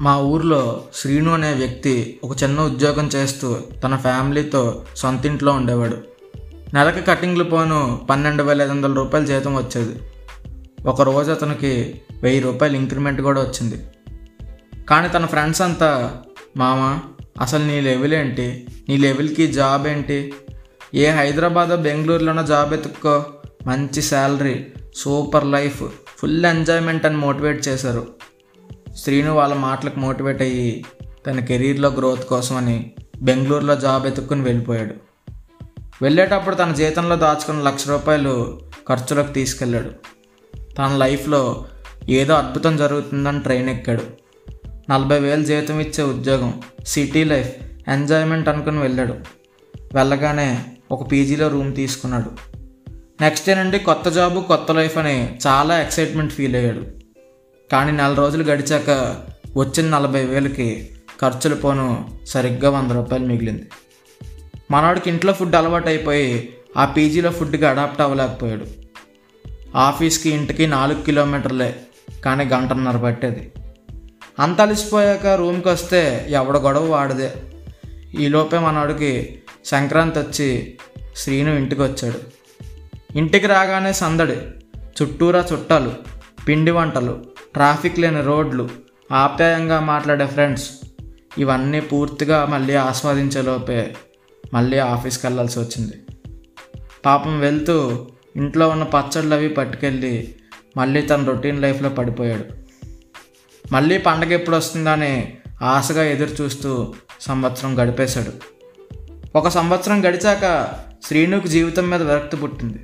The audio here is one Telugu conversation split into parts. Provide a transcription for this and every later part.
మా ఊర్లో శ్రీను అనే వ్యక్తి ఒక చిన్న ఉద్యోగం చేస్తూ తన ఫ్యామిలీతో సొంత ఇంట్లో ఉండేవాడు. నెలకి కటింగ్లు పోను పన్నెండు వేల ఐదు వందల రూపాయలు జీతం వచ్చేది. ఒక రోజు అతనికి వెయ్యి రూపాయలు ఇంక్రిమెంట్ కూడా వచ్చింది. కానీ తన ఫ్రెండ్స్ అంతా మామ అసలు నీ లెవెల్ ఏంటి? నీ లెవెల్కి జాబ్ ఏంటి? ఏ హైదరాబాద్ బెంగళూరులోనో జాబ్ ఎత్తుక్కో. మంచి salary super life full enjoyment అని మోటివేట్ చేశారు. శ్రీను వాళ్ళ మాటలకు మోటివేట్ అయ్యి తన కెరీర్లో గ్రోత్ కోసమని బెంగళూరులో జాబ్ ఎత్తుక్కుని వెళ్ళిపోయాడు. వెళ్ళేటప్పుడు తన జీతంలో దాచుకున్న లక్ష రూపాయలు ఖర్చులకు తీసుకెళ్ళాడు. తన లైఫ్లో ఏదో అద్భుతం జరుగుతుందని ట్రైన్ ఎక్కాడు. నలభై వేలు జీతం ఇచ్చే ఉద్యోగం సిటీ లైఫ్ ఎంజాయ్మెంట్ అనుకుని వెళ్ళాడు. వెళ్ళగానే ఒక పీజీలో రూమ్ తీసుకున్నాడు. నెక్స్ట్ డే నుండి కొత్త జాబు కొత్త లైఫ్ అని చాలా ఎక్సైట్మెంట్ ఫీల్ అయ్యాడు. కానీ నెల రోజులు గడిచాక వచ్చిన నలభై వేలకి ఖర్చులు పోను సరిగ్గా వంద రూపాయలు మిగిలింది. మనవాడికి ఇంట్లో ఫుడ్ అలవాటు అయిపోయి ఆ పీజీలో ఫుడ్కి అడాప్ట్ అవ్వలేకపోయాడు. ఆఫీస్కి ఇంటికి నాలుగు కిలోమీటర్లే కానీ గంటన్నర పట్టేది. అంత అలిసిపోయాక రూమ్కి వస్తే ఎవడ గొడవ వాడిదే. ఈలోపే మనవాడికి సంక్రాంతి వచ్చి శ్రీను ఇంటికి వచ్చాడు. ఇంటికి రాగానే సందడి చుట్టూరా చుట్టాలు పిండి వంటలు ట్రాఫిక్ లేని రోడ్లు ఆప్యాయంగా మాట్లాడే ఫ్రెండ్స్ ఇవన్నీ పూర్తిగా మళ్ళీ ఆస్వాదించేలోపే మళ్ళీ ఆఫీస్కి వెళ్ళాల్సి వచ్చింది. పాపం వెళ్తూ ఇంట్లో ఉన్న పచ్చళ్ళు అవి పట్టుకెళ్ళి మళ్ళీ తన రొటీన్ లైఫ్లో పడిపోయాడు. మళ్ళీ పండగ ఎప్పుడు వస్తుందని ఆశగా ఎదురు చూస్తూ సంవత్సరం గడిపేశాడు. ఒక సంవత్సరం గడిచాక శ్రీనుకు జీవితం మీద విరక్తి పుట్టింది.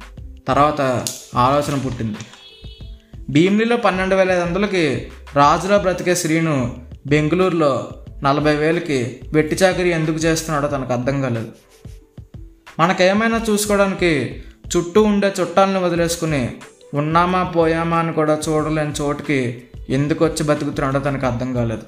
తర్వాత ఆలోచన పుట్టింది. భీమిలిలో పన్నెండు వేల ఐదు వందలకి రాజులో బ్రతికే శ్రీను బెంగళూరులో నలభై వేలకి వెట్టి చాకరీ ఎందుకు చేస్తున్నాడో తనకు అర్థం కాలేదు. మనకేమైనా చూసుకోవడానికి చుట్టూ ఉండే చుట్టాలను వదిలేసుకుని ఉన్నామా పోయామా అని కూడా చూడలేని చోటుకి ఎందుకు వచ్చి బతుకుతున్నాడో తనకు అర్థం కాలేదు.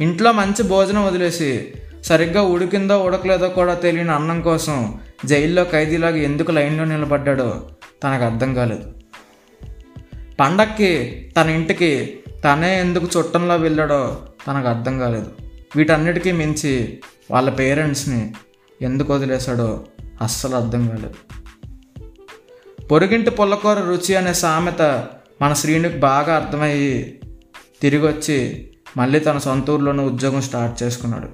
ఇంట్లో మంచి భోజనం వదిలేసి సరిగ్గా ఉడికిందో ఉడకలేదో కూడా తెలియని అన్నం కోసం జైల్లో ఖైదీలాగా ఎందుకు లైన్లో నిలబడ్డాడో తనకు అర్థం కాలేదు. పండక్కి తన ఇంటికి తనే ఎందుకు చుట్టంలో వెళ్ళాడో తనకు అర్థం కాలేదు. వీటన్నిటికీ మించి వాళ్ళ పేరెంట్స్ని ఎందుకు వదిలేశాడో అస్సలు అర్థం కాలేదు. పొరుగింటి పుల్లకూర రుచి అనే సామెత మన శ్రీనికి బాగా అర్థమయ్యి తిరిగి వచ్చి మళ్ళీ తన సొంత ఊర్లోనే ఉద్యోగం స్టార్ట్ చేసుకున్నాడు.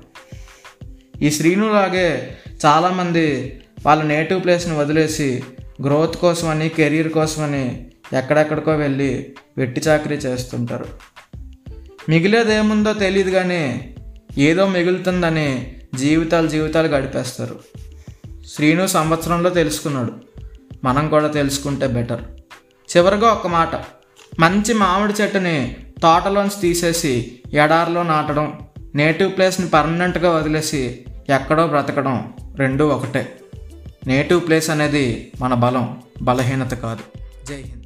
ఈ శ్రీనులాగే చాలామంది వాళ్ళ నేటివ్ ప్లేస్ని వదిలేసి గ్రోత్ కోసమని కెరీర్ కోసమని ఎక్కడెక్కడికో వెళ్ళి వెట్టి చాకరీ చేస్తుంటారు. మిగిలేదేముందో తెలియదు కానీ ఏదో మిగులుతుందని జీవితాలు జీవితాలు గడిపేస్తారు. శ్రీను సంవత్సరంలో తెలుసుకున్నాడు. మనం కూడా తెలుసుకుంటే బెటర్. చివరిగా ఒక మాట. మంచి మామిడి చెట్టుని తోటలోంచి తీసేసి ఎడారిలో నాటడం నేటివ్ ప్లేస్ని పర్మనెంట్గా వదిలేసి ఎక్కడో బ్రతకడం రెండూ ఒకటే. నేటివ్ ప్లేస్ అనేది మన బలం బలహీనత కాదు. జై హింద్.